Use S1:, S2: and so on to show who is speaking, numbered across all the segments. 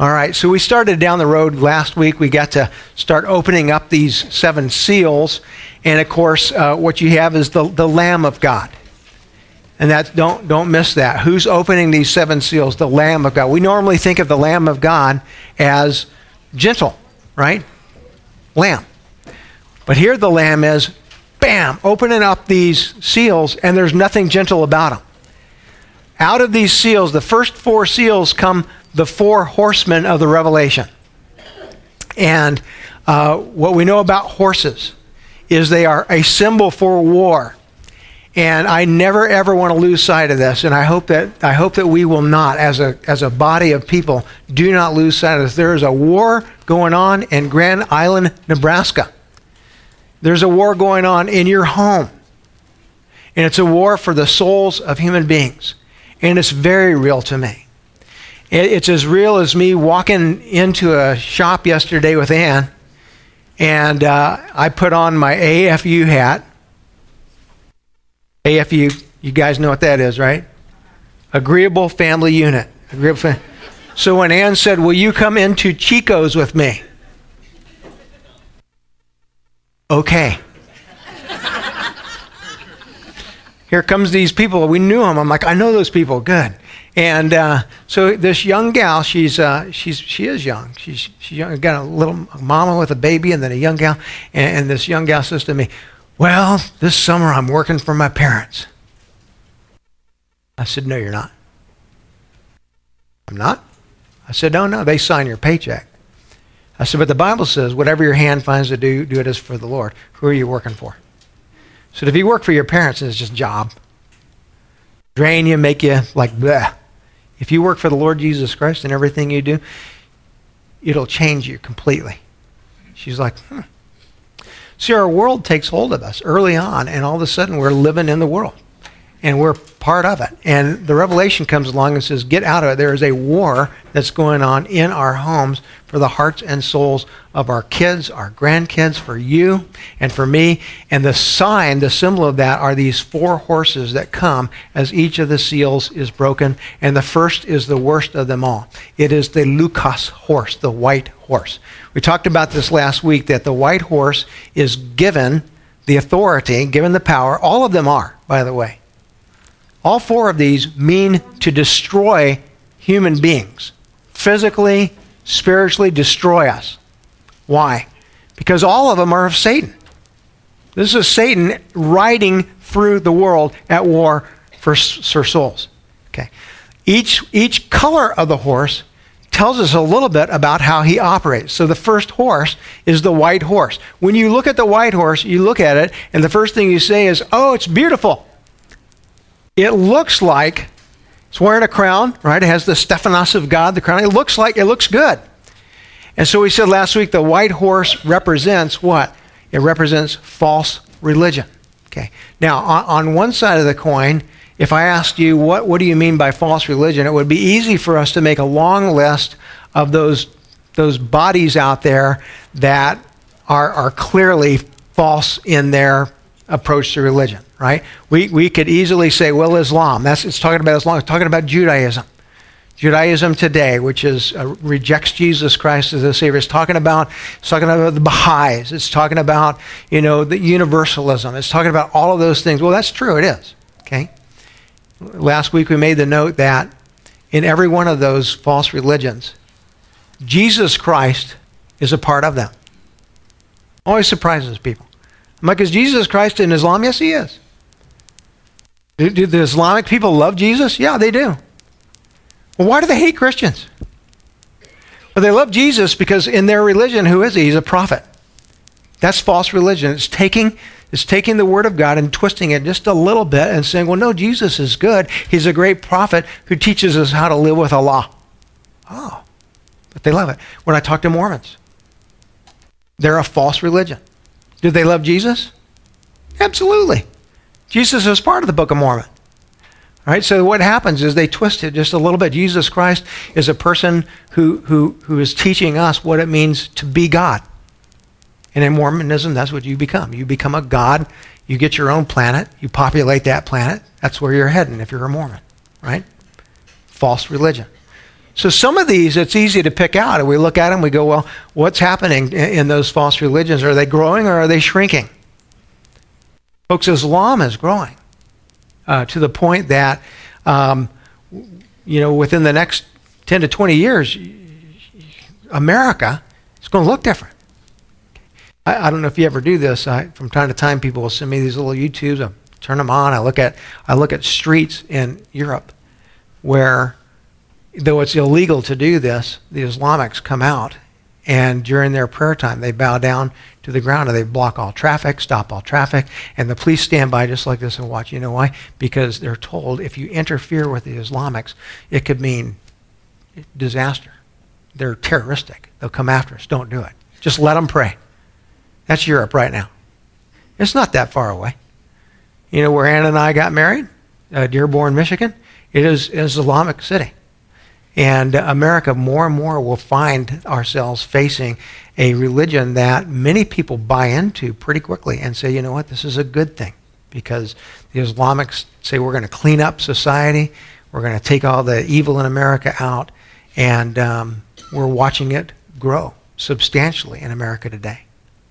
S1: All right, so we started down the road last week. We got to start opening up these seven seals. And of course, uh, what you have is the, the Lamb of God. And that don't don't miss that. Who's opening these seven seals? The Lamb of God. We normally think of the Lamb of God as gentle, right? Lamb. But here the lamb is, bam, opening up these seals, and there's nothing gentle about them. Out of these seals, the first four seals come the four horsemen of the Revelation. And uh, what we know about horses is they are a symbol for war. And I never ever want to lose sight of this, and I hope that I hope that we will not, as a as a body of people, do not lose sight of this. There is a war going on in Grand Island, Nebraska. There's a war going on in your home, and it's a war for the souls of human beings, and it's very real to me. It's as real as me walking into a shop yesterday with Ann, and uh, I put on my AFU hat AFU, you guys know what that is, right? Agreeable Family Unit. Agreeable fam- so when Ann said, Will you come into Chico's with me? Okay. Here comes these people. We knew them. I'm like, I know those people. Good. And uh, so this young gal, she's uh, she's she is young. She's she's young, got a little mama with a baby, and then a young gal. And, and this young gal says to me, well, this summer I'm working for my parents. I said, No, you're not. I'm not? I said, No, no, they sign your paycheck. I said, But the Bible says, whatever your hand finds to do, do it as for the Lord. Who are you working for? So if you work for your parents, it's just a job. Drain you, make you like bleh. If you work for the Lord Jesus Christ and everything you do, it'll change you completely. She's like, hmm. See, our world takes hold of us early on, and all of a sudden we're living in the world and we're part of it. And the revelation comes along and says, Get out of it. There is a war that's going on in our homes for the hearts and souls of our kids, our grandkids, for you and for me. And the sign, the symbol of that, are these four horses that come as each of the seals is broken. And the first is the worst of them all. It is the Leukos horse, the white horse. We talked about this last week that the white horse is given the authority, given the power. All of them are, by the way. All four of these mean to destroy human beings, physically, spiritually destroy us. Why? Because all of them are of Satan. This is Satan riding through the world at war for, for souls. Okay. Each, each color of the horse tells us a little bit about how he operates. So the first horse is the white horse. When you look at the white horse, you look at it, and the first thing you say is, Oh, it's beautiful. It looks like it's wearing a crown, right? It has the Stephanos of God, the crown. It looks like it looks good. And so we said last week the white horse represents what? It represents false religion. Okay. Now, on, on one side of the coin, if I asked you, what, what do you mean by false religion? It would be easy for us to make a long list of those, those bodies out there that are, are clearly false in their approach to religion, right? We, we could easily say, well, Islam, that's, it's talking about Islam, it's talking about Judaism. Judaism today, which is uh, rejects Jesus Christ as the Savior, it's talking about it's talking about the Baha'is. It's talking about you know the universalism. It's talking about all of those things. Well, that's true. It is. Okay. Last week we made the note that in every one of those false religions, Jesus Christ is a part of them. Always surprises people. I'm like, is Jesus Christ in Islam? Yes, he is. Do, do the Islamic people love Jesus? Yeah, they do. Well, why do they hate Christians? Well, they love Jesus because in their religion, who is he? He's a prophet. That's false religion. It's taking, it's taking the word of God and twisting it just a little bit and saying, well, no, Jesus is good. He's a great prophet who teaches us how to live with Allah. Oh, but they love it. When I talk to Mormons, they're a false religion. Do they love Jesus? Absolutely. Jesus is part of the Book of Mormon. All right, so what happens is they twist it just a little bit. Jesus Christ is a person who, who, who is teaching us what it means to be God. And in Mormonism, that's what you become. You become a God. You get your own planet. You populate that planet. That's where you're heading if you're a Mormon, right? False religion. So some of these, it's easy to pick out. And we look at them, we go, well, what's happening in those false religions? Are they growing or are they shrinking? Folks, Islam is growing uh, to the point that, um, you know, within the next 10 to 20 years, America is going to look different. I, I, don't know if you ever do this. I, from time to time, people will send me these little YouTubes. I turn them on. I look at I look at streets in Europe where though it's illegal to do this, the Islamics come out and during their prayer time they bow down to the ground and they block all traffic, stop all traffic, and the police stand by just like this and watch. You know why? Because they're told if you interfere with the Islamics, it could mean disaster. They're terroristic. They'll come after us. Don't do it. Just let them pray. That's Europe right now. It's not that far away. You know where Anna and I got married? Uh, Dearborn, Michigan. It is an Islamic city. And America, more and more, will find ourselves facing a religion that many people buy into pretty quickly and say, you know what, this is a good thing. Because the Islamics say we're going to clean up society, we're going to take all the evil in America out, and um, we're watching it grow substantially in America today.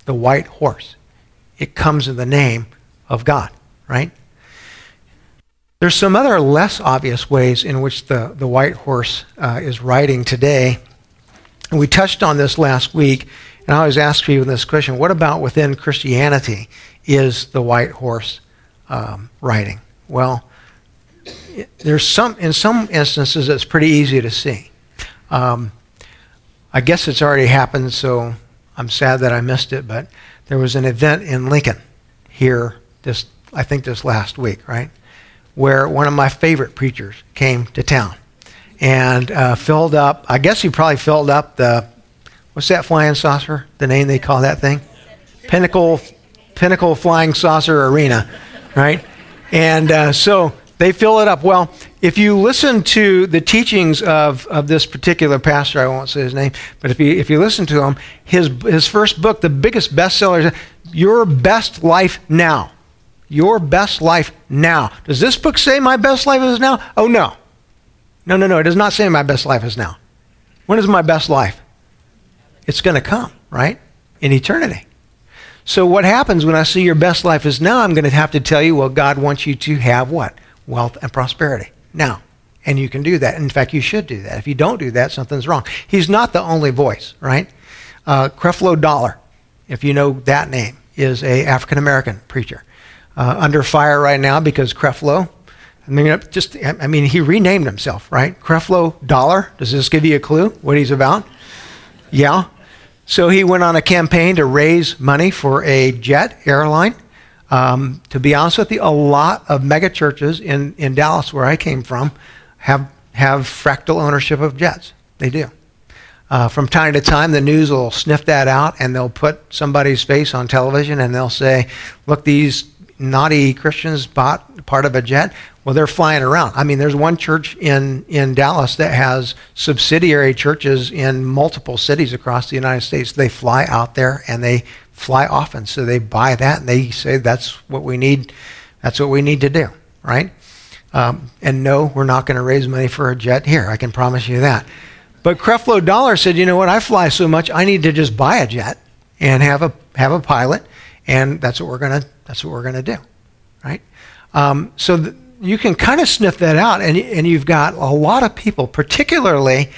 S1: The white horse. It comes in the name of God, right? There's some other less obvious ways in which the, the white horse uh, is riding today. And we touched on this last week, and I always ask you this question what about within Christianity is the white horse um, riding? Well, there's some, in some instances, it's pretty easy to see. Um, I guess it's already happened, so I'm sad that I missed it, but there was an event in Lincoln here this, I think this last week, right? Where one of my favorite preachers came to town and uh, filled up, I guess he probably filled up the, what's that flying saucer? The name they call that thing? Pinnacle, Pinnacle Flying Saucer Arena, right? And uh, so they fill it up. Well, if you listen to the teachings of, of this particular pastor, I won't say his name, but if you, if you listen to him, his, his first book, the biggest bestseller, Your Best Life Now your best life now. Does this book say my best life is now? Oh, no. No, no, no. It does not say my best life is now. When is my best life? It's going to come, right? In eternity. So, what happens when I see your best life is now? I'm going to have to tell you, well, God wants you to have what? Wealth and prosperity. Now. And you can do that. In fact, you should do that. If you don't do that, something's wrong. He's not the only voice, right? Uh, Creflo Dollar, if you know that name, is a African American preacher uh, under fire right now because Creflo. I mean, just I mean, he renamed himself, right? Creflo Dollar. Does this give you a clue what he's about? Yeah. So he went on a campaign to raise money for a jet airline. Um, to be honest with you, a lot of mega churches in, in Dallas, where I came from, have have fractal ownership of jets. They do. Uh, from time to time, the news will sniff that out and they'll put somebody's face on television and they'll say, "Look, these naughty Christians bought part of a jet. Well, they're flying around. I mean, there's one church in, in Dallas that has subsidiary churches in multiple cities across the United States. They fly out there and they fly often. So they buy that and they say that's what we need. That's what we need to do, right? Um, and no, we're not going to raise money for a jet here. I can promise you that. But Creflo Dollar said, you know what? I fly so much, I need to just buy a jet and have a have a pilot, and that's what we're to that's what we're to do, right? Um, so th- you can kind of sniff that out, and, and you've got a lot of people, particularly,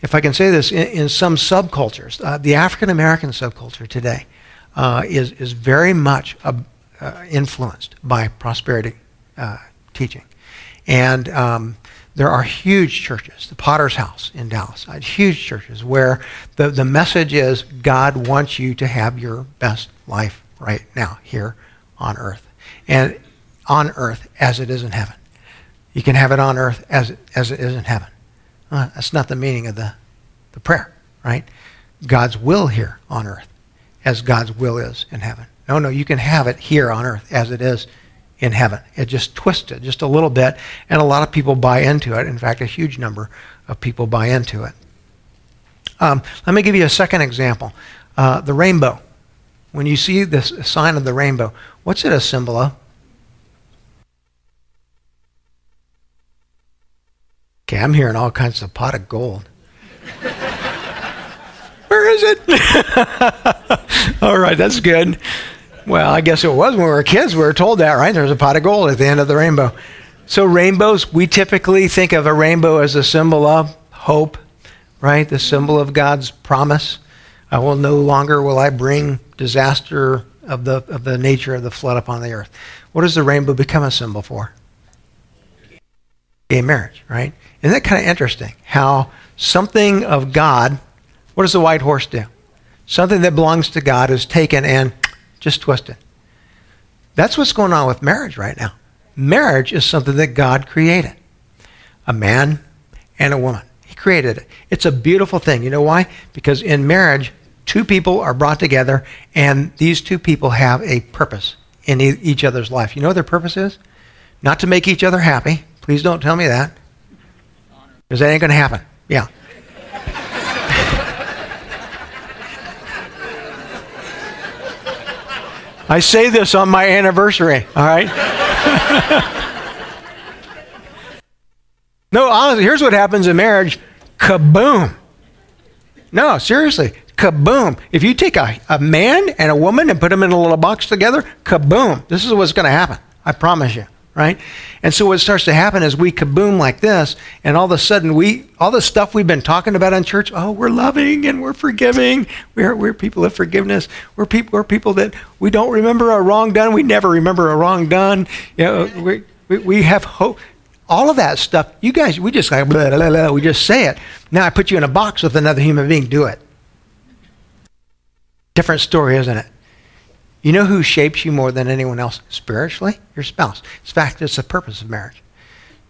S1: if I can say this, in, in some subcultures. Uh, the African American subculture today uh, is, is very much uh, influenced by prosperity uh, teaching. And um, there are huge churches, the Potter's House in Dallas, uh, huge churches where the, the message is God wants you to have your best life right now, here on earth. And on earth as it is in heaven. You can have it on earth as it, as it is in heaven. Uh, that's not the meaning of the, the prayer, right? God's will here on earth as God's will is in heaven. No, no, you can have it here on earth as it is in heaven. It just twists it just a little bit, and a lot of people buy into it. In fact, a huge number of people buy into it. Um, let me give you a second example uh, the rainbow. When you see the sign of the rainbow, what's it a symbol of? Okay, I'm hearing all kinds of pot of gold. Where is it? All right, that's good. Well, I guess it was when we were kids. We were told that, right? There's a pot of gold at the end of the rainbow. So, rainbows, we typically think of a rainbow as a symbol of hope, right? The symbol of God's promise. I will no longer will I bring disaster of the of the nature of the flood upon the earth. What does the rainbow become a symbol for? Gay marriage, right? Isn't that kind of interesting? How something of God, what does the white horse do? Something that belongs to God is taken and just twisted. That's what's going on with marriage right now. Marriage is something that God created. A man and a woman. He created it. It's a beautiful thing. You know why? Because in marriage, two people are brought together, and these two people have a purpose in e- each other's life. You know what their purpose is? Not to make each other happy. Please don't tell me that. Because that ain't going to happen. Yeah. I say this on my anniversary, all right? no, honestly, here's what happens in marriage kaboom. No, seriously, kaboom. If you take a, a man and a woman and put them in a little box together, kaboom. This is what's going to happen. I promise you right? And so what starts to happen is we kaboom like this, and all of a sudden we all the stuff we've been talking about in church, oh, we're loving and we're forgiving. We're we're people of forgiveness. We're people we're people that we don't remember a wrong done. We never remember a wrong done. You know, we we, we have hope. All of that stuff, you guys, we just like blah, blah, blah, we just say it. Now I put you in a box with another human being. Do it. Different story, isn't it? You know who shapes you more than anyone else spiritually? Your spouse. In fact, it's the purpose of marriage.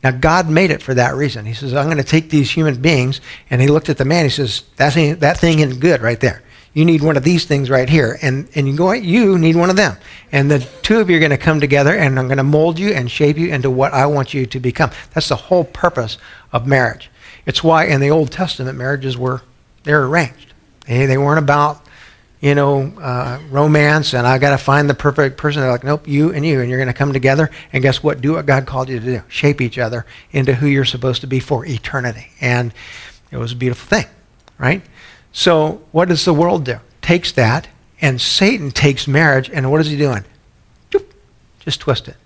S1: Now, God made it for that reason. He says, I'm going to take these human beings, and he looked at the man. He says, that thing, that thing isn't good right there. You need one of these things right here. And, and you go, you need one of them. And the two of you are going to come together, and I'm going to mold you and shape you into what I want you to become. That's the whole purpose of marriage. It's why in the Old Testament, marriages were, they're arranged. They, they weren't about you know, uh, romance and I got to find the perfect person. They're like, nope, you and you, and you're going to come together. And guess what? Do what God called you to do. Shape each other into who you're supposed to be for eternity. And it was a beautiful thing, right? So what does the world do? Takes that, and Satan takes marriage, and what is he doing? Just twist it.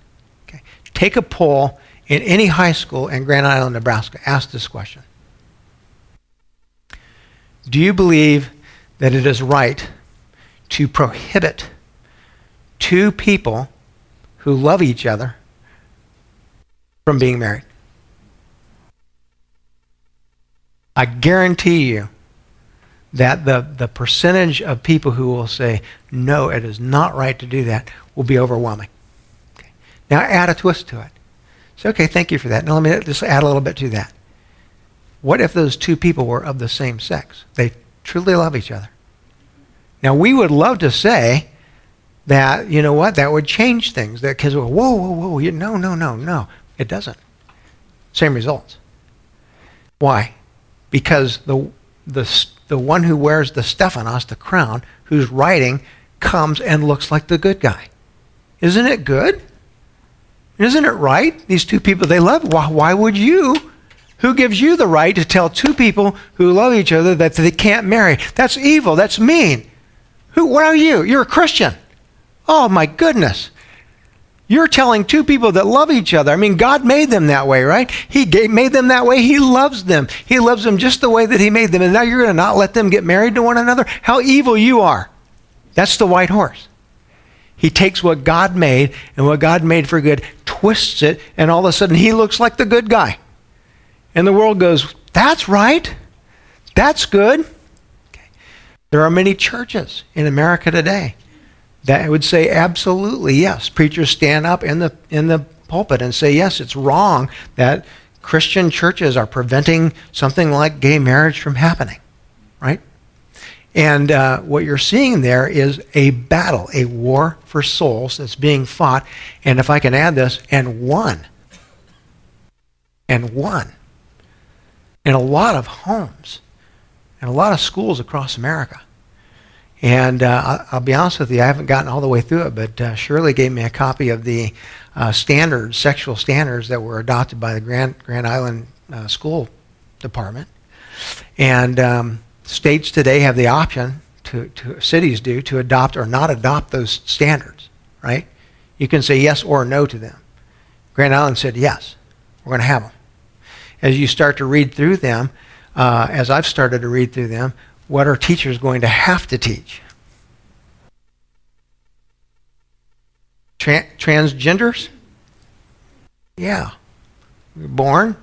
S1: Okay. Take a poll in any high school in Grand Island, Nebraska. Ask this question. Do you believe that it is right to prohibit two people who love each other from being married. I guarantee you that the, the percentage of people who will say, no, it is not right to do that, will be overwhelming. Okay. Now add a twist to it. Say, okay, thank you for that. Now let me just add a little bit to that. What if those two people were of the same sex? They truly love each other. Now, we would love to say that, you know what, that would change things. That kids Because, whoa, whoa, whoa, you, no, no, no, no. It doesn't. Same results. Why? Because the, the, the one who wears the Stephanos, the crown, who's writing, comes and looks like the good guy. Isn't it good? Isn't it right? These two people they love. Why, why would you? Who gives you the right to tell two people who love each other that they can't marry? That's evil. That's mean. Who, what are you? You're a Christian. Oh my goodness. You're telling two people that love each other. I mean, God made them that way, right? He gave, made them that way. He loves them. He loves them just the way that He made them. And now you're going to not let them get married to one another? How evil you are. That's the white horse. He takes what God made and what God made for good, twists it, and all of a sudden he looks like the good guy. And the world goes, That's right. That's good. There are many churches in America today that would say absolutely yes. Preachers stand up in the in the pulpit and say yes, it's wrong that Christian churches are preventing something like gay marriage from happening, right? And uh, what you're seeing there is a battle, a war for souls that's being fought. And if I can add this, and won. And won. In a lot of homes and a lot of schools across America. And uh, I'll be honest with you, I haven't gotten all the way through it, but uh, Shirley gave me a copy of the uh, standards, sexual standards that were adopted by the Grand, Grand Island uh, School Department. And um, states today have the option to, to cities do to adopt or not adopt those standards, right? You can say yes or no to them. Grand Island said yes, we're going to have them. As you start to read through them, uh, as I've started to read through them, what are teachers going to have to teach? Tra- transgenders? Yeah. You're born.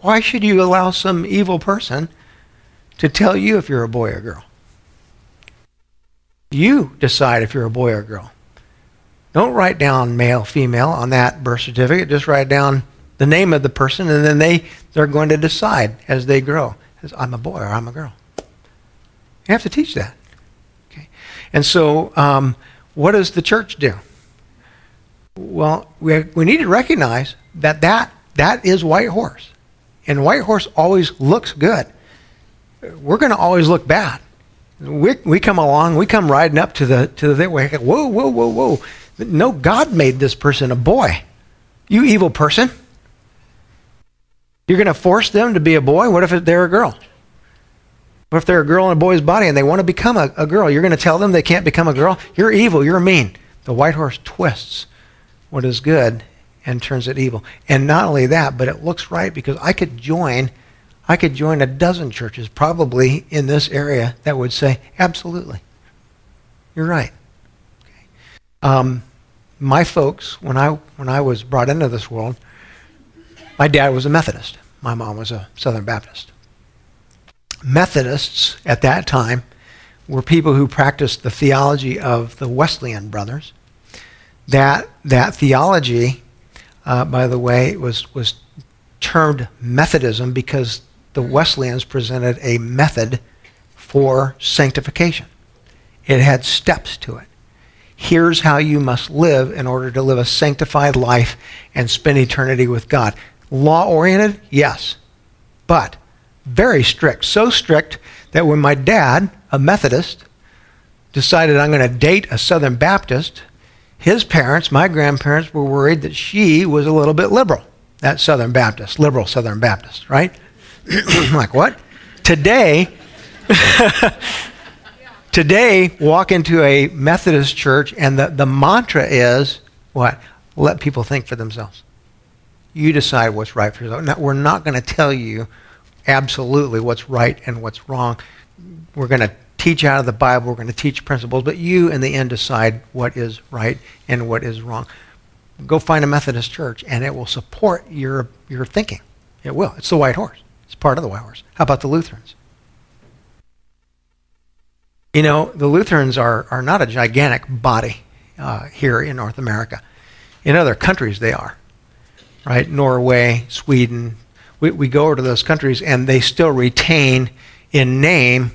S1: Why should you allow some evil person to tell you if you're a boy or girl? You decide if you're a boy or girl. Don't write down male, female on that birth certificate. Just write down the name of the person, and then they, they're going to decide as they grow. I'm a boy or I'm a girl. You have to teach that. Okay? And so, um, what does the church do? Well, we, we need to recognize that, that that is White Horse. And White Horse always looks good. We're going to always look bad. We, we come along, we come riding up to the to the whoa, whoa, whoa, whoa! No, God made this person a boy. You evil person! You're going to force them to be a boy. What if they're a girl? What if they're a girl in a boy's body and they want to become a, a girl? You're going to tell them they can't become a girl? You're evil. You're mean. The white horse twists what is good and turns it evil. And not only that, but it looks right because I could join I could join a dozen churches probably in this area that would say, absolutely. You're right. Okay. Um, my folks, when I when I was brought into this world, my dad was a Methodist. My mom was a Southern Baptist. Methodists at that time were people who practiced the theology of the Wesleyan brothers. That that theology, uh, by the way, was was termed Methodism because the Wesleyans presented a method for sanctification. It had steps to it. Here's how you must live in order to live a sanctified life and spend eternity with God. Law oriented? Yes. But very strict. So strict that when my dad, a Methodist, decided I'm going to date a Southern Baptist, his parents, my grandparents, were worried that she was a little bit liberal. That Southern Baptist, liberal Southern Baptist, right? I'm like, what? Today, today, walk into a Methodist church and the, the mantra is what? Let people think for themselves. You decide what's right for yourself. Now, we're not going to tell you absolutely what's right and what's wrong. We're going to teach out of the Bible, we're going to teach principles, but you in the end decide what is right and what is wrong. Go find a Methodist church and it will support your, your thinking. It will. It's the white horse. It's part of the white horse. How about the Lutherans? You know, the Lutherans are, are not a gigantic body uh, here in North America. In other countries, they are. Right? Norway, Sweden. We, we go to those countries and they still retain in name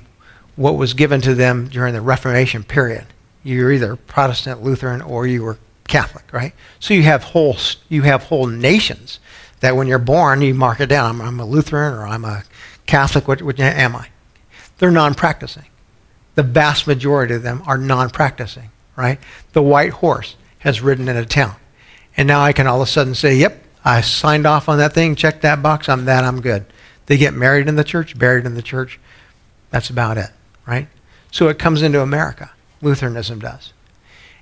S1: what was given to them during the Reformation period. You're either Protestant, Lutheran, or you were Catholic, right? So you have whole, you have whole nations that when you're born, you mark it down. I'm, I'm a Lutheran or I'm a Catholic. What, what am I? They're non practicing. The vast majority of them are non practicing, right? The white horse has ridden in a town. And now I can all of a sudden say, yep, I signed off on that thing, checked that box, I'm that, I'm good. They get married in the church, buried in the church. That's about it, right? So it comes into America. Lutheranism does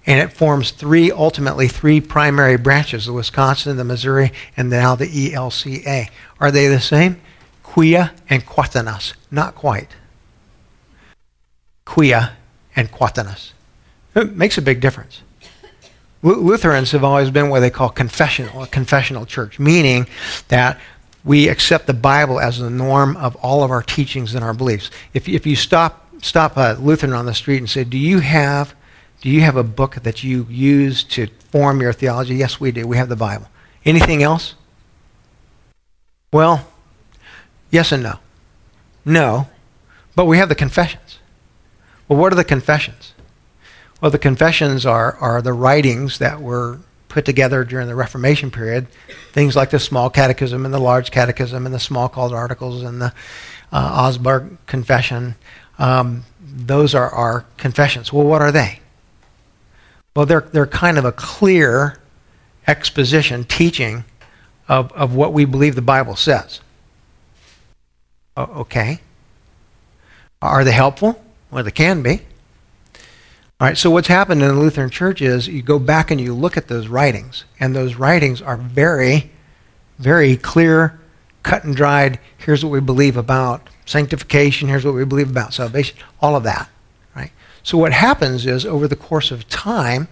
S1: and it forms three, ultimately three primary branches, the Wisconsin, the Missouri, and now the ELCA. Are they the same? Quia and Quatenus. Not quite. Quia and Quatenus. It makes a big difference. Lutherans have always been what they call confessional, a confessional church, meaning that we accept the Bible as the norm of all of our teachings and our beliefs. If, if you stop, stop a Lutheran on the street and say, Do you have do you have a book that you use to form your theology? Yes, we do. We have the Bible. Anything else? Well, yes and no. No, but we have the confessions. Well, what are the confessions? Well, the confessions are, are the writings that were put together during the Reformation period, things like the Small Catechism and the Large Catechism and the Smalcald Articles and the uh, Augsburg Confession. Um, those are our confessions. Well, what are they? Well, they're, they're kind of a clear exposition, teaching of, of what we believe the Bible says. okay. Are they helpful? Well, they can be. All right, so what's happened in the Lutheran Church is you go back and you look at those writings, and those writings are very, very clear, cut and dried. Here's what we believe about sanctification, here's what we believe about salvation, all of that. Right? So what happens is over the course of time,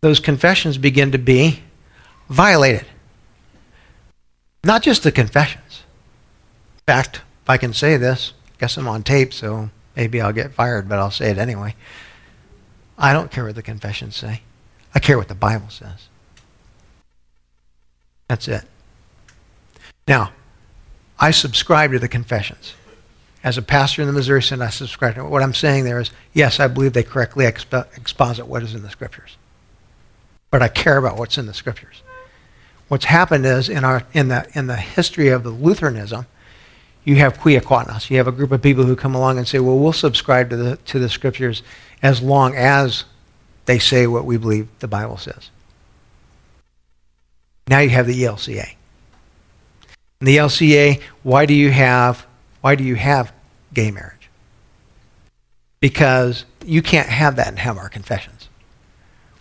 S1: those confessions begin to be violated. Not just the confessions. In fact, if I can say this, I guess I'm on tape, so maybe I'll get fired, but I'll say it anyway. I don't care what the confessions say. I care what the Bible says. That's it. Now, I subscribe to the confessions. As a pastor in the Missouri Synod, I subscribe to it. What I'm saying there is, yes, I believe they correctly expo- exposit what is in the Scriptures. But I care about what's in the Scriptures. What's happened is, in, our, in, the, in the history of the Lutheranism, you have quiaquanas. You have a group of people who come along and say, well, we'll subscribe to the, to the Scriptures as long as they say what we believe the Bible says. Now you have the ELCA. The LCA, why do you have why do you have gay marriage? Because you can't have that and have our confessions.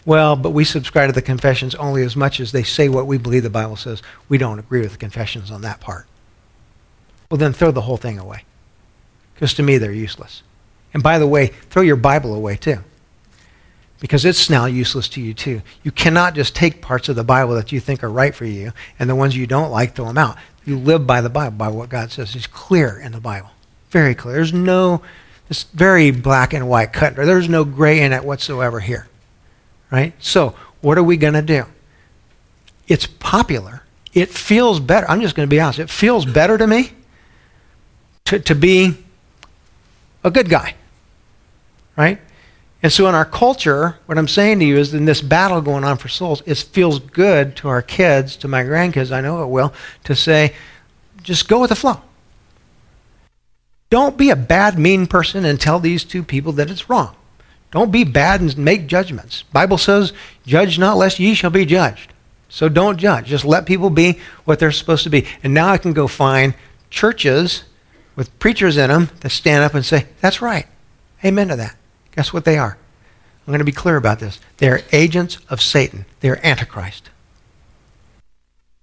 S1: Well, but we subscribe to the confessions only as much as they say what we believe the Bible says. We don't agree with the confessions on that part. Well, then throw the whole thing away. Because to me, they're useless. And by the way, throw your Bible away too. Because it's now useless to you too. You cannot just take parts of the Bible that you think are right for you and the ones you don't like, throw them out. You live by the Bible, by what God says. It's clear in the Bible. Very clear. There's no, it's very black and white cut. There's no gray in it whatsoever here. Right? So, what are we going to do? It's popular. It feels better. I'm just going to be honest. It feels better to me to, to be a good guy. Right? And so in our culture, what I'm saying to you is in this battle going on for souls, it feels good to our kids, to my grandkids, I know it will, to say, just go with the flow. Don't be a bad, mean person and tell these two people that it's wrong. Don't be bad and make judgments. Bible says, judge not lest ye shall be judged. So don't judge. Just let people be what they're supposed to be. And now I can go find churches with preachers in them that stand up and say, that's right. Amen to that. Guess what they are? I'm going to be clear about this. They are agents of Satan. They are Antichrist.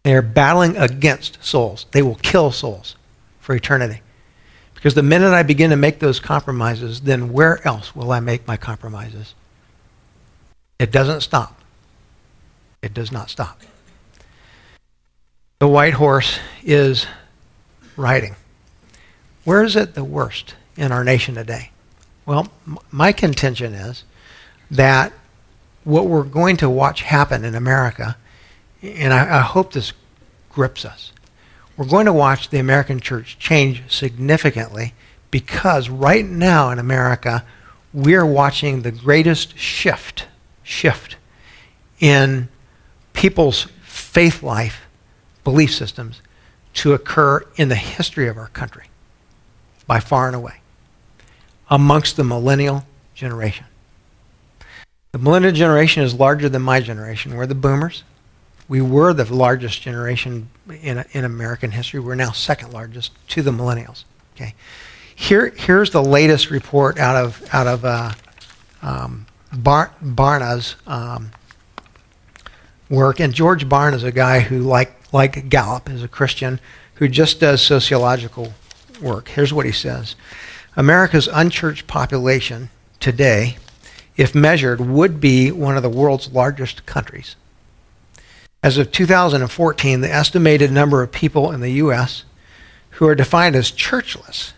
S1: They are battling against souls. They will kill souls for eternity. Because the minute I begin to make those compromises, then where else will I make my compromises? It doesn't stop. It does not stop. The white horse is riding. Where is it the worst in our nation today? Well, my contention is that what we're going to watch happen in America, and I, I hope this grips us, we're going to watch the American church change significantly because right now in America, we're watching the greatest shift, shift in people's faith life, belief systems to occur in the history of our country by far and away amongst the millennial generation. The millennial generation is larger than my generation. We're the boomers. We were the largest generation in, in American history. We're now second largest to the millennials. Okay, here here's the latest report out of out of uh, um, Bar- Barna's um, work, and George Barna is a guy who, like like Gallup, is a Christian who just does sociological work. Here's what he says. America's unchurched population today, if measured, would be one of the world's largest countries. As of 2014, the estimated number of people in the U.S. who are defined as churchless,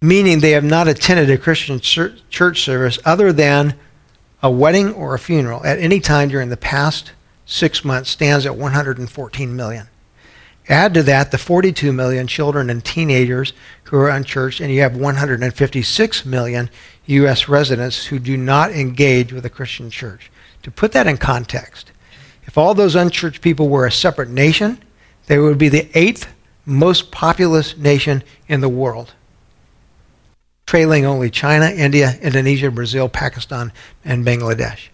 S1: meaning they have not attended a Christian church service other than a wedding or a funeral at any time during the past six months, stands at 114 million. Add to that the 42 million children and teenagers who are unchurched, and you have 156 million U.S. residents who do not engage with a Christian church. To put that in context, if all those unchurched people were a separate nation, they would be the eighth most populous nation in the world, trailing only China, India, Indonesia, Brazil, Pakistan, and Bangladesh.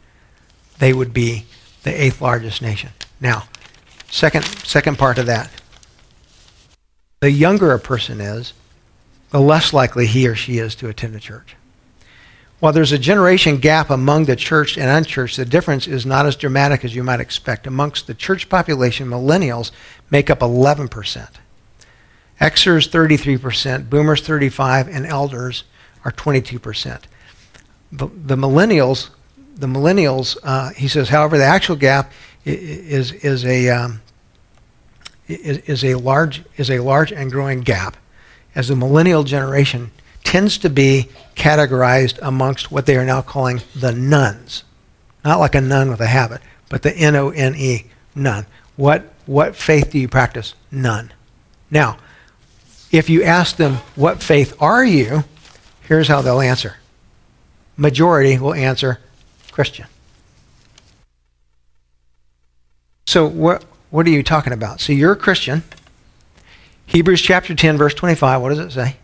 S1: They would be the eighth largest nation. Now, second, second part of that. The younger a person is, the less likely he or she is to attend a church. While there's a generation gap among the church and unchurched, the difference is not as dramatic as you might expect. Amongst the church population, millennials make up 11%. Xers 33%, boomers 35, and elders are 22%. The, the millennials, the millennials, uh, he says, however, the actual gap is is a um, is, is a large is a large and growing gap, as the millennial generation tends to be categorized amongst what they are now calling the nones. not like a nun with a habit, but the N O N E none. What what faith do you practice? None. Now, if you ask them, what faith are you? Here's how they'll answer. Majority will answer Christian. So what what are you talking about? So you're a Christian. Hebrews chapter 10 verse 25, what does it say?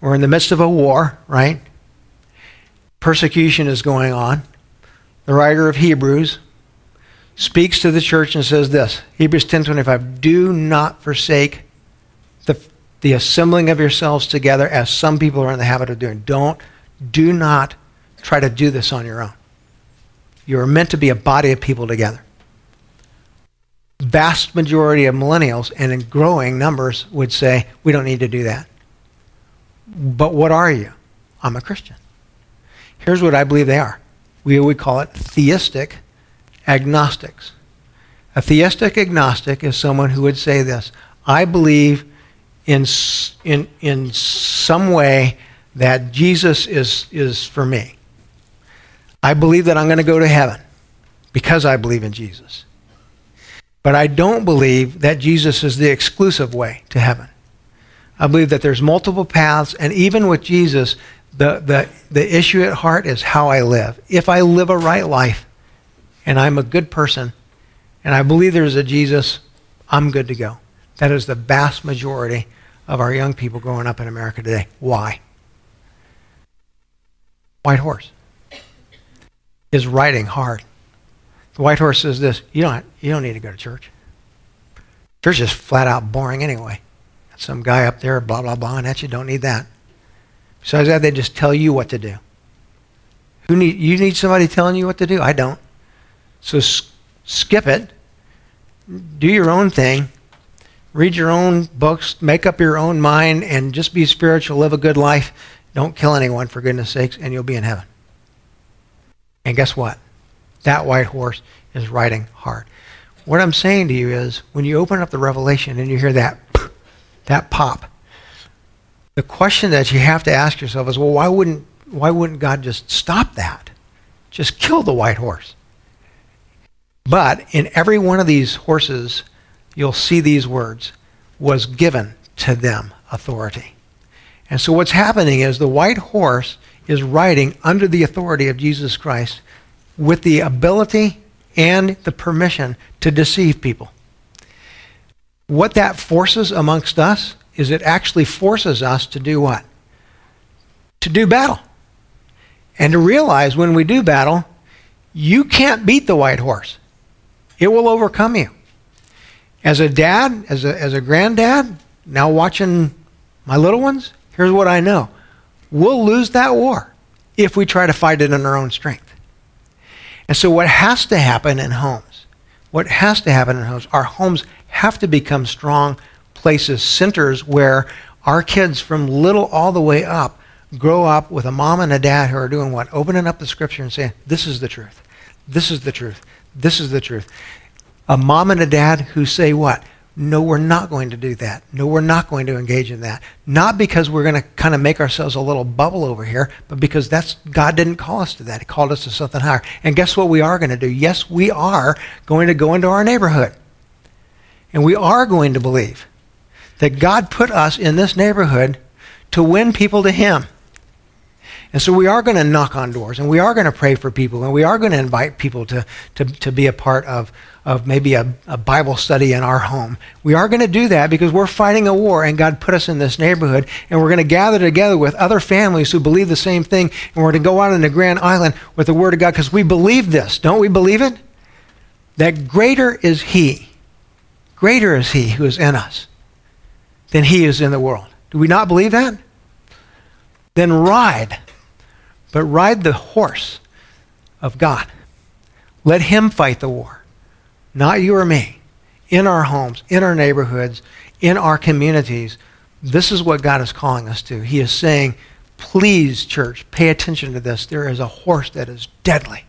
S1: We're in the midst of a war, right? Persecution is going on. The writer of Hebrews speaks to the church and says this, Hebrews 10:25, "Do not forsake the, the assembling of yourselves together as some people are in the habit of doing. Don't, do not try to do this on your own. You are meant to be a body of people together. Vast majority of millennials and in growing numbers would say, we don't need to do that. But what are you? I'm a Christian. Here's what I believe they are. We would call it theistic agnostics. A theistic agnostic is someone who would say this I believe in, in, in some way that Jesus is, is for me. I believe that I'm going to go to heaven because I believe in Jesus. But I don't believe that Jesus is the exclusive way to heaven. I believe that there's multiple paths, and even with Jesus, the, the, the issue at heart is how I live. If I live a right life and I'm a good person and I believe there's a Jesus, I'm good to go. That is the vast majority of our young people growing up in America today. Why? White horse is riding hard. The white horse says this you don't, you don't need to go to church. Church is flat out boring anyway. Some guy up there, blah, blah, blah, and that you don't need that. Besides that, they just tell you what to do. Who need, you need somebody telling you what to do? I don't. So s- skip it. Do your own thing read your own books, make up your own mind, and just be spiritual, live a good life. Don't kill anyone, for goodness sakes, and you'll be in heaven. And guess what? That white horse is riding hard. What I'm saying to you is when you open up the revelation and you hear that, that pop, the question that you have to ask yourself is, well, why wouldn't, why wouldn't God just stop that? Just kill the white horse. But in every one of these horses, you'll see these words was given to them authority. And so what's happening is the white horse is riding under the authority of Jesus Christ with the ability and the permission to deceive people. What that forces amongst us is it actually forces us to do what? To do battle. And to realize when we do battle, you can't beat the white horse. It will overcome you. As a dad, as a, as a granddad, now watching my little ones, here's what I know. We'll lose that war if we try to fight it in our own strength. And so, what has to happen in homes, what has to happen in homes, our homes have to become strong places, centers where our kids from little all the way up grow up with a mom and a dad who are doing what? Opening up the scripture and saying, This is the truth. This is the truth. This is the truth a mom and a dad who say what? No, we're not going to do that. No, we're not going to engage in that. Not because we're going to kind of make ourselves a little bubble over here, but because that's God didn't call us to that. He called us to something higher. And guess what we are going to do? Yes, we are going to go into our neighborhood. And we are going to believe that God put us in this neighborhood to win people to him. And so we are going to knock on doors and we are going to pray for people and we are going to invite people to, to, to be a part of, of maybe a, a Bible study in our home. We are going to do that because we're fighting a war and God put us in this neighborhood and we're going to gather together with other families who believe the same thing and we're going to go out on the Grand Island with the Word of God because we believe this. Don't we believe it? That greater is He, greater is He who is in us than He is in the world. Do we not believe that? Then ride, but ride the horse of God. Let Him fight the war, not you or me, in our homes, in our neighborhoods, in our communities. This is what God is calling us to. He is saying, please, church, pay attention to this. There is a horse that is deadly.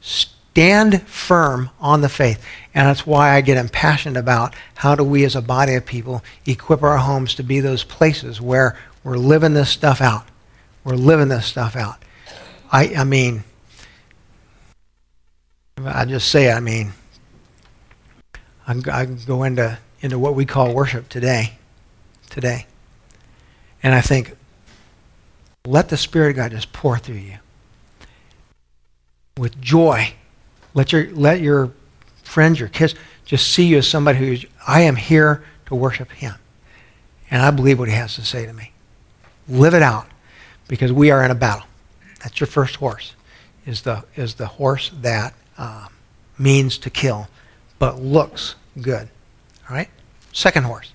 S1: Stand firm on the faith. And that's why I get impassioned about how do we as a body of people equip our homes to be those places where we're living this stuff out. We're living this stuff out. I, I mean, I just say, I mean, I, I go into, into what we call worship today, today. And I think, let the Spirit of God just pour through you with joy. Let your, let your friends, your kids, just see you as somebody who's, I am here to worship Him. And I believe what He has to say to me. Live it out because we are in a battle. That's your first horse, is the, is the horse that uh, means to kill, but looks good. All right? Second horse.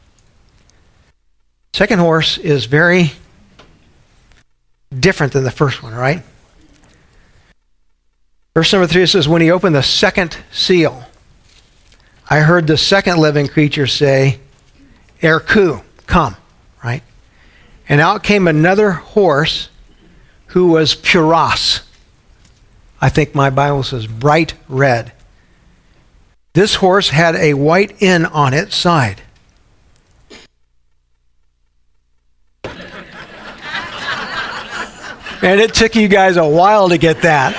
S1: Second horse is very different than the first one, right? Verse number three says, When he opened the second seal, I heard the second living creature say, Erchou, come, right? And out came another horse who was puros. I think my Bible says bright red. This horse had a white in on its side. and it took you guys a while to get that.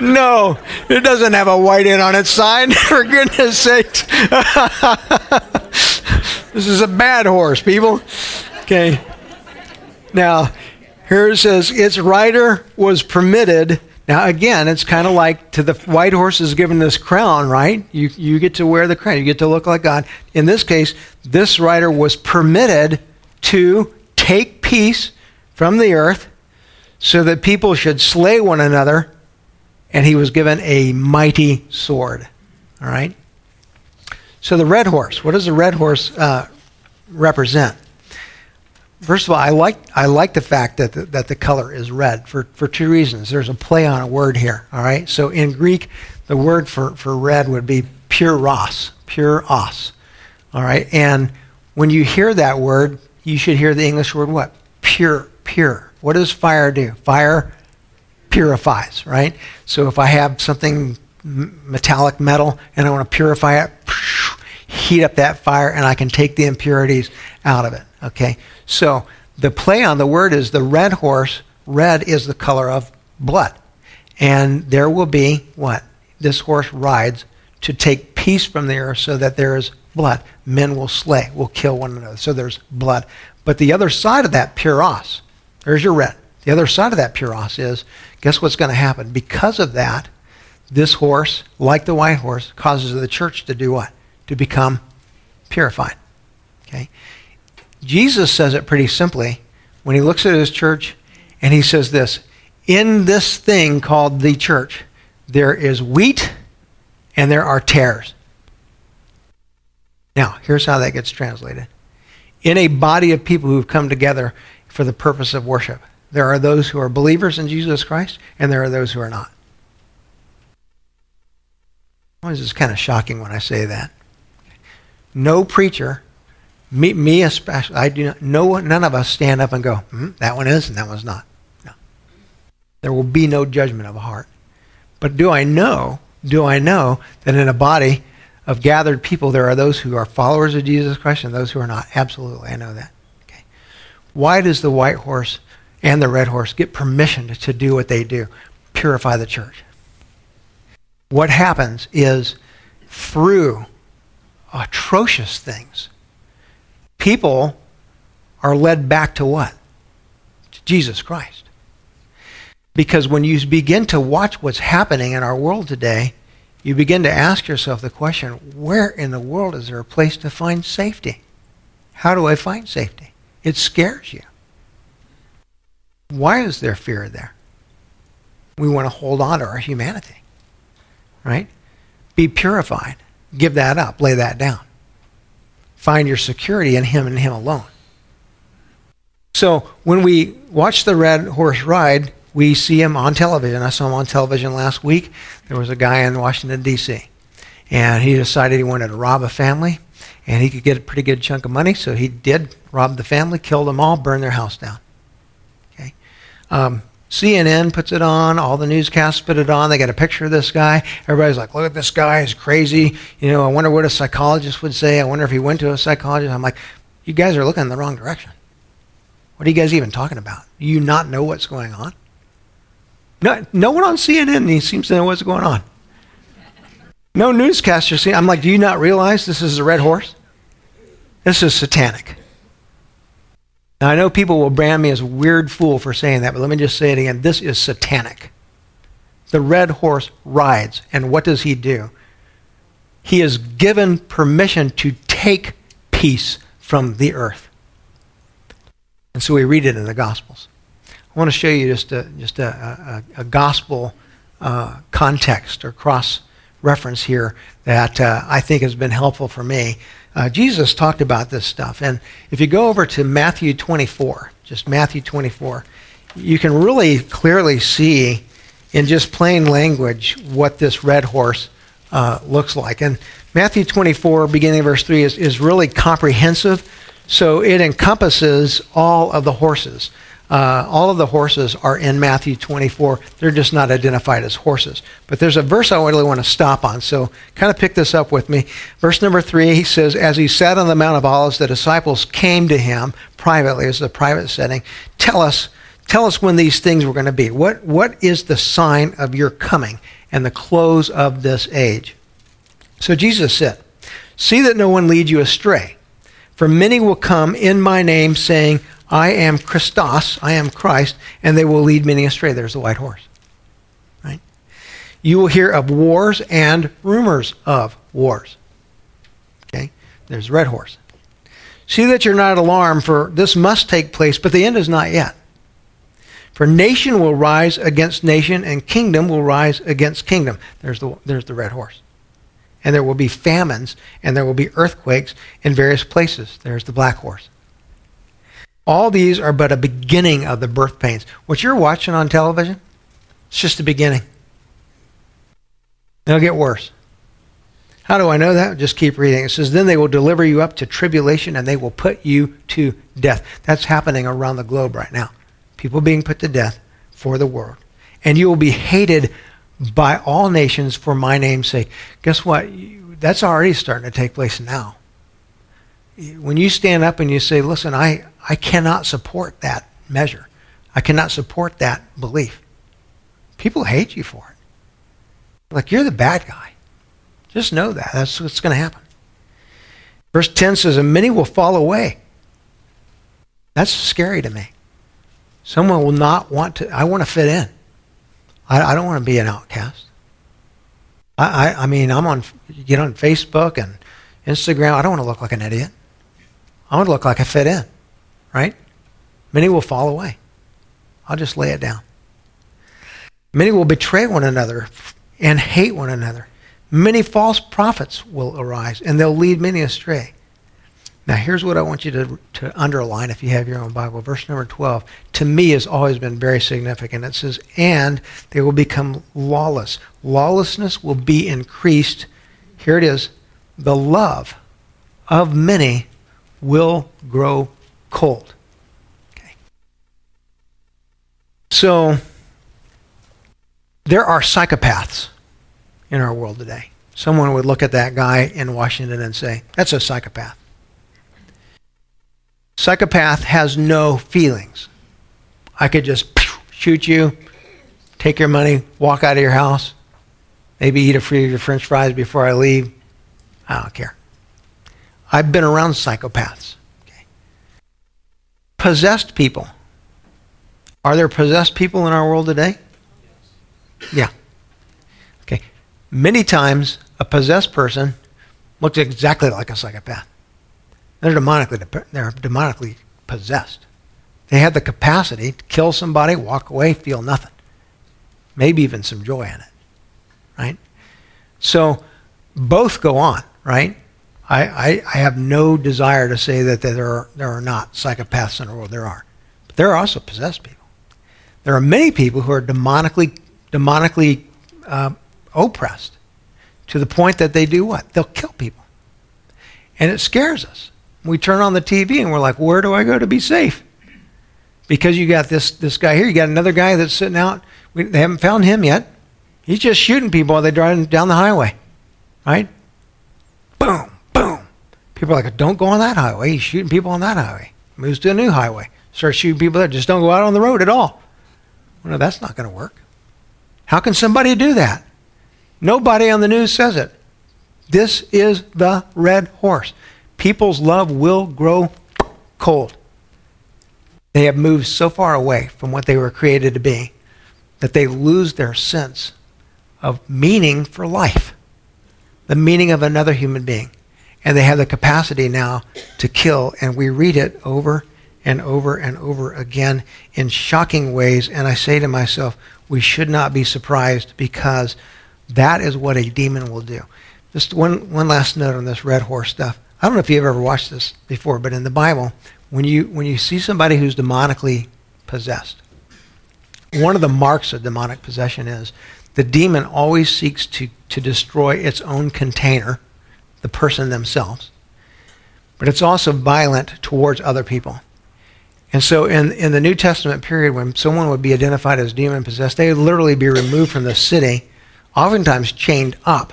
S1: no, it doesn't have a white in on its side, for goodness sakes. This is a bad horse, people. Okay. Now, here it says, its rider was permitted. Now, again, it's kind of like to the white horse is given this crown, right? You, you get to wear the crown. You get to look like God. In this case, this rider was permitted to take peace from the earth so that people should slay one another, and he was given a mighty sword. All right? So the red horse, what does the red horse uh, represent? First of all, I like, I like the fact that the, that the color is red for, for two reasons. There's a play on a word here, all right? So in Greek, the word for, for red would be puros, pure os, all right? And when you hear that word, you should hear the English word what? Pure, pure. What does fire do? Fire purifies, right? So if I have something metallic metal and I want to purify it, heat up that fire and I can take the impurities out of it, okay? So the play on the word is the red horse, red is the color of blood. And there will be what? This horse rides to take peace from the earth so that there is blood. Men will slay, will kill one another. So there's blood. But the other side of that, puros, there's your red. The other side of that puros is guess what's going to happen? Because of that, this horse, like the white horse, causes the church to do what? To become purified. Okay? Jesus says it pretty simply when he looks at his church and he says this In this thing called the church, there is wheat and there are tares. Now, here's how that gets translated. In a body of people who've come together for the purpose of worship, there are those who are believers in Jesus Christ, and there are those who are not. This is kind of shocking when I say that. No preacher, me, me especially, I do not, no, none of us stand up and go, hmm, that one is and that one's not. No. There will be no judgment of a heart. But do I know, do I know that in a body of gathered people, there are those who are followers of Jesus Christ and those who are not. Absolutely, I know that. Okay. Why does the white horse and the red horse get permission to do what they do? Purify the church. What happens is through atrocious things, people are led back to what? To Jesus Christ. Because when you begin to watch what's happening in our world today, you begin to ask yourself the question where in the world is there a place to find safety? How do I find safety? It scares you. Why is there fear there? We want to hold on to our humanity, right? Be purified. Give that up, lay that down. Find your security in Him and Him alone. So when we watch the red horse ride, we see him on television. I saw him on television last week. There was a guy in Washington, D.C., and he decided he wanted to rob a family, and he could get a pretty good chunk of money, so he did rob the family, killed them all, burned their house down. Okay. Um, CNN puts it on, all the newscasts put it on. They got a picture of this guy. Everybody's like, look at this guy, he's crazy. You know, I wonder what a psychologist would say. I wonder if he went to a psychologist. I'm like, you guys are looking in the wrong direction. What are you guys even talking about? Do you not know what's going on? No, no one on CNN seems to know what's going on. No newscaster. I'm like, do you not realize this is a red horse? This is satanic. Now, I know people will brand me as a weird fool for saying that, but let me just say it again. This is satanic. The red horse rides, and what does he do? He is given permission to take peace from the earth. And so we read it in the Gospels. I want to show you just a, just a, a, a gospel uh, context or cross reference here that uh, I think has been helpful for me. Uh, Jesus talked about this stuff. And if you go over to Matthew 24, just Matthew 24, you can really clearly see in just plain language what this red horse uh, looks like. And Matthew 24, beginning verse 3, is, is really comprehensive so it encompasses all of the horses. Uh, all of the horses are in Matthew 24. They're just not identified as horses. But there's a verse I really want to stop on. So kind of pick this up with me. Verse number three, he says, As he sat on the Mount of Olives, the disciples came to him privately. Is a private setting. Tell us, tell us when these things were going to be. What, what is the sign of your coming and the close of this age? So Jesus said, See that no one leads you astray. For many will come in my name, saying, I am Christos, I am Christ, and they will lead many astray. There's the white horse. Right? You will hear of wars and rumors of wars. Okay? There's the red horse. See that you're not alarmed, for this must take place, but the end is not yet. For nation will rise against nation, and kingdom will rise against kingdom. There's the, there's the red horse and there will be famines, and there will be earthquakes in various places. There's the black horse. All these are but a beginning of the birth pains. What you're watching on television, it's just the beginning. It'll get worse. How do I know that? Just keep reading. It says, Then they will deliver you up to tribulation and they will put you to death. That's happening around the globe right now. People being put to death for the world. And you will be hated by all nations for my name's sake. Guess what? That's already starting to take place now. When you stand up and you say, listen, I, I cannot support that measure, I cannot support that belief, people hate you for it. Like, you're the bad guy. Just know that. That's what's going to happen. Verse 10 says, and many will fall away. That's scary to me. Someone will not want to, I want to fit in. I, I don't want to be an outcast. I, I, I mean, I'm on, get on Facebook and Instagram. I don't want to look like an idiot. I want to look like I fit in, right? Many will fall away. I'll just lay it down. Many will betray one another and hate one another. Many false prophets will arise, and they'll lead many astray. Now, here's what I want you to, to underline if you have your own Bible. Verse number 12, to me, has always been very significant. It says, And they will become lawless. Lawlessness will be increased. Here it is the love of many will grow cold. Okay. So, there are psychopaths in our world today. Someone would look at that guy in Washington and say, That's a psychopath. Psychopath has no feelings. I could just shoot you, take your money, walk out of your house, maybe eat a few of your french fries before I leave. I don't care. I've been around psychopaths. Okay. Possessed people. Are there possessed people in our world today? Yeah. Okay. Many times, a possessed person looks exactly like a psychopath. They're demonically, they're demonically possessed. They have the capacity to kill somebody, walk away, feel nothing. Maybe even some joy in it. Right? So both go on, right? I, I, I have no desire to say that there are, there are not psychopaths in the world. There are. But there are also possessed people. There are many people who are demonically, demonically uh, oppressed to the point that they do what? They'll kill people. And it scares us. We turn on the TV and we're like, where do I go to be safe? Because you got this, this guy here, you got another guy that's sitting out. We, they haven't found him yet. He's just shooting people while they're driving down the highway, right? Boom. People are like, don't go on that highway. He's shooting people on that highway. Moves to a new highway. Starts shooting people there. Just don't go out on the road at all. Well, no, that's not going to work. How can somebody do that? Nobody on the news says it. This is the red horse. People's love will grow cold. They have moved so far away from what they were created to be that they lose their sense of meaning for life, the meaning of another human being. And they have the capacity now to kill. And we read it over and over and over again in shocking ways. And I say to myself, we should not be surprised because that is what a demon will do. Just one, one last note on this red horse stuff. I don't know if you've ever watched this before, but in the Bible, when you, when you see somebody who's demonically possessed, one of the marks of demonic possession is the demon always seeks to, to destroy its own container, the person themselves, but it's also violent towards other people. And so in, in the New Testament period, when someone would be identified as demon possessed, they would literally be removed from the city, oftentimes chained up,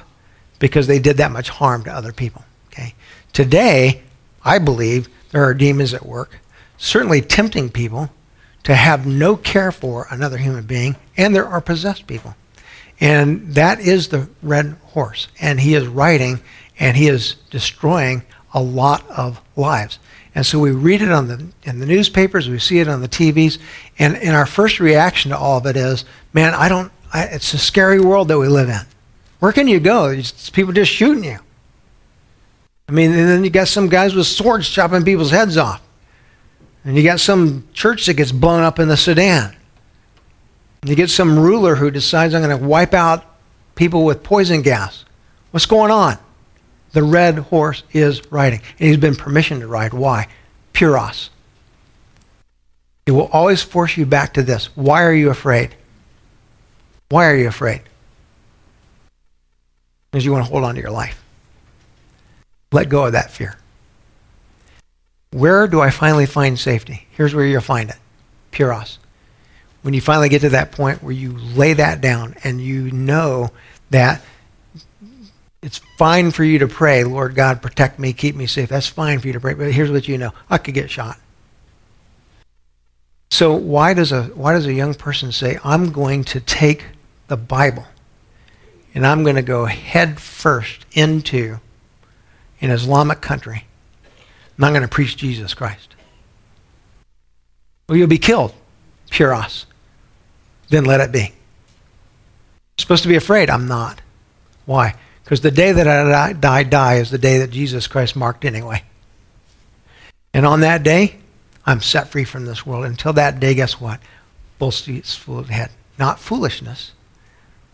S1: because they did that much harm to other people. Okay? Today, I believe there are demons at work, certainly tempting people to have no care for another human being, and there are possessed people. And that is the red horse. And he is riding and he is destroying a lot of lives. And so we read it on the in the newspapers, we see it on the TVs, and, and our first reaction to all of it is, man, I don't. I, it's a scary world that we live in. Where can you go? It's people just shooting you. I mean, and then you got some guys with swords chopping people's heads off. And you got some church that gets blown up in the Sudan. And you get some ruler who decides, I'm going to wipe out people with poison gas. What's going on? The red horse is riding. And he's been permission to ride. Why? Puros. It will always force you back to this. Why are you afraid? Why are you afraid? Because you want to hold on to your life. Let go of that fear. Where do I finally find safety? Here's where you'll find it Puros. When you finally get to that point where you lay that down and you know that it's fine for you to pray, Lord God, protect me, keep me safe. That's fine for you to pray. But here's what you know I could get shot. So why does a why does a young person say, I'm going to take the Bible and I'm going to go head first into an Islamic country and I'm going to preach Jesus Christ. Well, you'll be killed, puros. Then let it be. You're supposed to be afraid. I'm not. Why? Because the day that I die, die is the day that Jesus Christ marked anyway. And on that day, I'm set free from this world. Until that day, guess what? Full steam ahead. Not foolishness,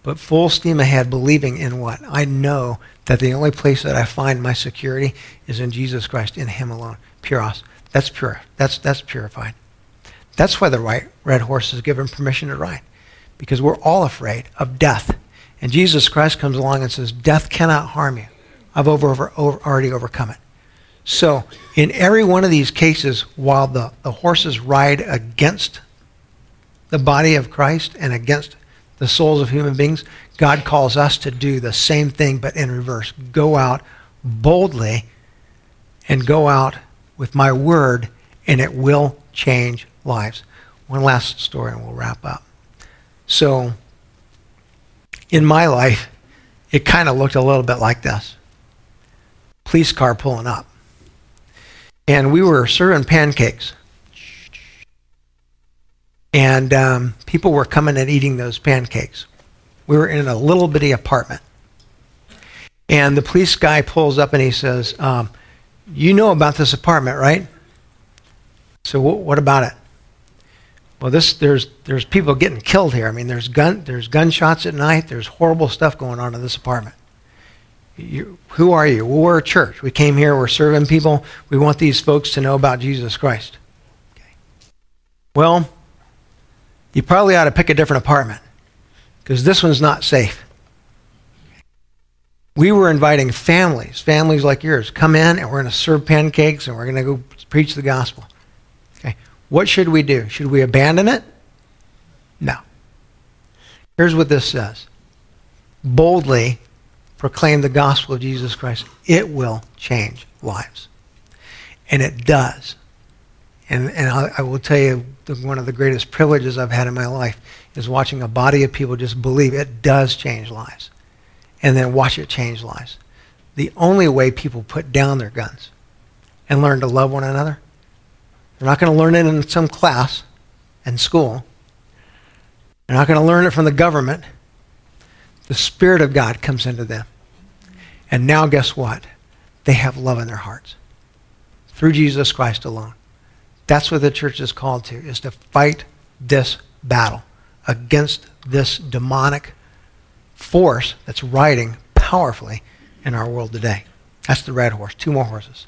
S1: but full steam ahead, believing in what? I know that the only place that I find my security is in Jesus Christ, in Him alone. Puros. That's pure. That's, that's purified. That's why the right, red horse is given permission to ride, because we're all afraid of death. And Jesus Christ comes along and says, Death cannot harm you. I've over, over, over, already overcome it. So, in every one of these cases, while the, the horses ride against the body of Christ and against the souls of human beings, God calls us to do the same thing, but in reverse. Go out boldly and go out with my word, and it will change lives. One last story, and we'll wrap up. So, in my life, it kind of looked a little bit like this police car pulling up. And we were serving pancakes. And um, people were coming and eating those pancakes. We were in a little bitty apartment. And the police guy pulls up and he says, um, You know about this apartment, right? So, what about it? Well, this, there's, there's people getting killed here. I mean, there's, gun, there's gunshots at night, there's horrible stuff going on in this apartment. You, who are you? Well, we're a church. We came here. We're serving people. We want these folks to know about Jesus Christ. Okay. Well, you probably ought to pick a different apartment because this one's not safe. We were inviting families, families like yours, come in and we're going to serve pancakes and we're going to go preach the gospel. What should we do? Should we abandon it? No. Here's what this says boldly proclaim the gospel of Jesus Christ. It will change lives. And it does. And, and I, I will tell you, one of the greatest privileges I've had in my life is watching a body of people just believe it does change lives. And then watch it change lives. The only way people put down their guns and learn to love one another, they're not going to learn it in some class and school. They're not going to learn it from the government. The Spirit of God comes into them. And now, guess what? They have love in their hearts through Jesus Christ alone. That's what the church is called to, is to fight this battle against this demonic force that's riding powerfully in our world today. That's the red horse. Two more horses.